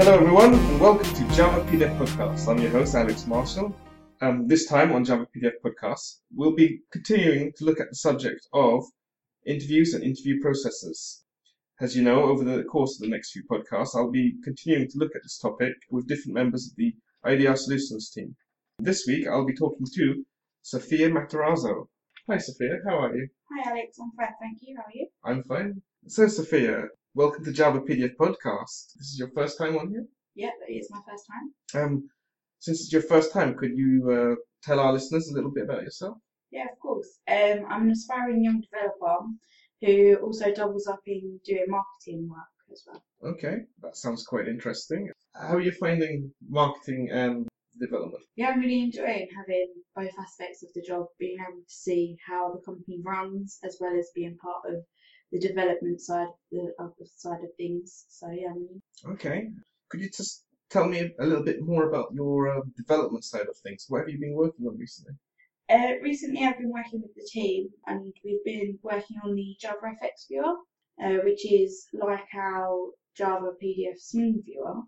Hello, everyone, and welcome to Java PDF Podcast. I'm your host, Alex Marshall. Um, this time on Java PDF Podcast, we'll be continuing to look at the subject of interviews and interview processes. As you know, over the course of the next few podcasts, I'll be continuing to look at this topic with different members of the IDR Solutions team. This week, I'll be talking to Sophia Matarazzo. Hi, Sophia. How are you? Hi Alex, I'm fine, thank you. How are you? I'm fine. So, Sophia, welcome to Java PDF Podcast. This is your first time on here? Yeah, it is my first time. Um, since it's your first time, could you uh, tell our listeners a little bit about yourself? Yeah, of course. Um, I'm an aspiring young developer who also doubles up in doing marketing work as well. Okay, that sounds quite interesting. How are you finding marketing and development? Yeah, I'm really enjoying having both aspects of the job, being able to see how the company runs as well as being part of the development side of the, of the side of things. So yeah, Okay. Could you just tell me a little bit more about your uh, development side of things? What have you been working on recently? Uh, recently, I've been working with the team, and we've been working on the JavaFX viewer, uh, which is like our Java PDF Swing viewer,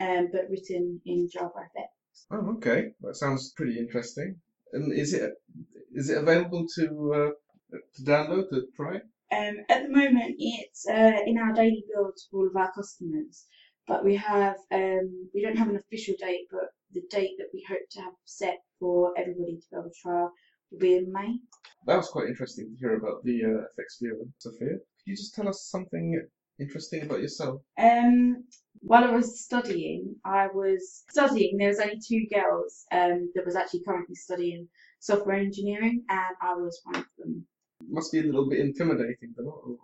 um, but written in JavaFX. Oh, okay. That sounds pretty interesting. And is it is it available to uh, to download to try? Um, at the moment, it's uh, in our daily builds for all of our customers, but we have um, we don't have an official date, but the date that we hope to have set for everybody to be able to try will be in May. That was quite interesting to hear about the uh, FX viewer, Sophia. Could you just tell us something interesting about yourself? Um, while I was studying, I was studying. There was only two girls um, that was actually currently studying software engineering, and I was one of them. Must be a little bit intimidating, though.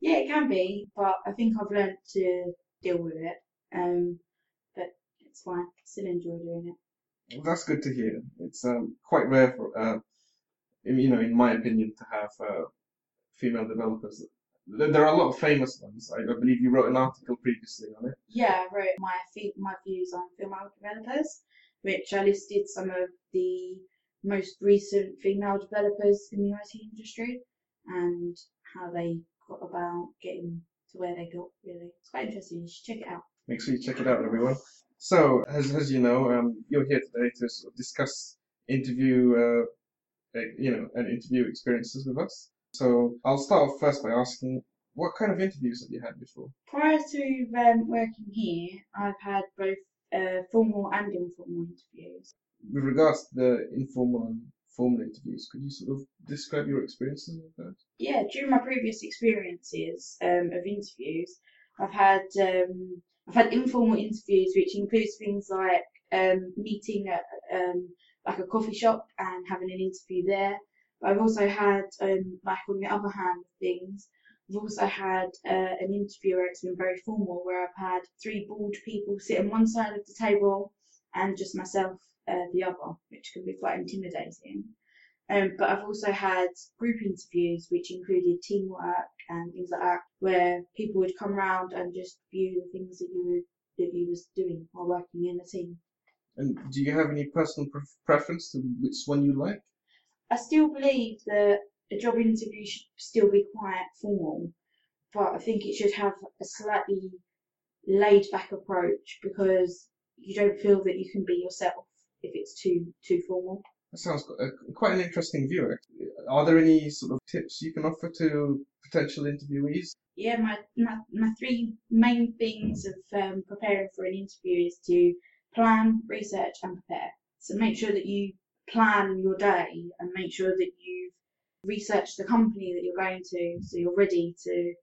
Yeah, it can be, but I think I've learned to deal with it. Um, but it's fine. I still enjoy doing it. Well, that's good to hear. It's um, quite rare for, uh, in- you know, in my opinion, to have uh, female developers. There are a lot of famous ones. I, I believe you wrote an article previously on it. Yeah, I wrote my my views on female developers, which I listed some of the most recent female developers in the IT industry and how they got about getting to where they got. Really, it's quite interesting. You should check it out. Make sure you check it out, everyone. So, as, as you know, um, you're here today to sort of discuss interview, uh, you know, and interview experiences with us. So, I'll start off first by asking, what kind of interviews have you had before? Prior to um, working here, I've had both uh, formal and informal interviews. With regards to the informal and formal interviews, could you sort of describe your experiences with that? Yeah, during my previous experiences um, of interviews, I've had um, I've had informal interviews, which includes things like um, meeting at um, like a coffee shop and having an interview there. But I've also had um, like on the other hand things, I've also had uh, an interview where it's been very formal, where I've had three bored people sit on one side of the table and just myself uh, the other, which can be quite intimidating. Um, but I've also had group interviews, which included teamwork and things like that, where people would come round and just view the things that you were, that you was doing while working in a team. And do you have any personal pre- preference to which one you like? I still believe that a job interview should still be quite formal, but I think it should have a slightly laid back approach because you don't feel that you can be yourself if it's too too formal. That sounds uh, quite an interesting view. Actually. Are there any sort of tips you can offer to potential interviewees? yeah, my, my, my three main things of um, preparing for an interview is to plan, research, and prepare. So make sure that you plan your day and make sure that you've researched the company that you're going to so you're ready to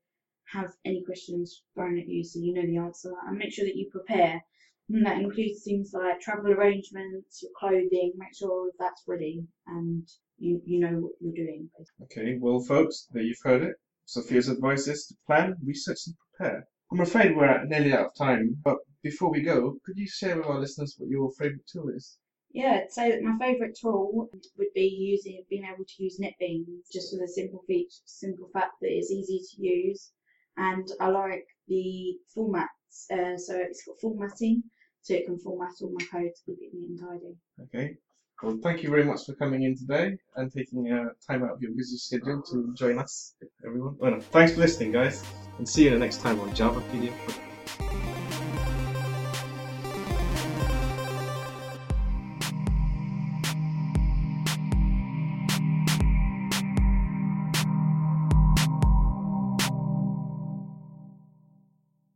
have any questions thrown at you so you know the answer and make sure that you prepare. And that includes things like travel arrangements, your clothing, make sure all of that's ready and you, you know what you're doing. Okay, well, folks, there you've heard it. Sophia's advice is to plan, research, and prepare. I'm afraid we're nearly out of time, but before we go, could you share with our listeners what your favourite tool is? Yeah, I'd say that my favourite tool would be using being able to use NetBeans just for the simple feature, simple fact that it's easy to use, and I like the formats. Uh, so it's got formatting, so it can format all my code to and tidy. Okay. Well, thank you very much for coming in today and taking uh, time out of your busy schedule to join us, everyone. Well, thanks for listening, guys, and see you the next time on Java. Podcast.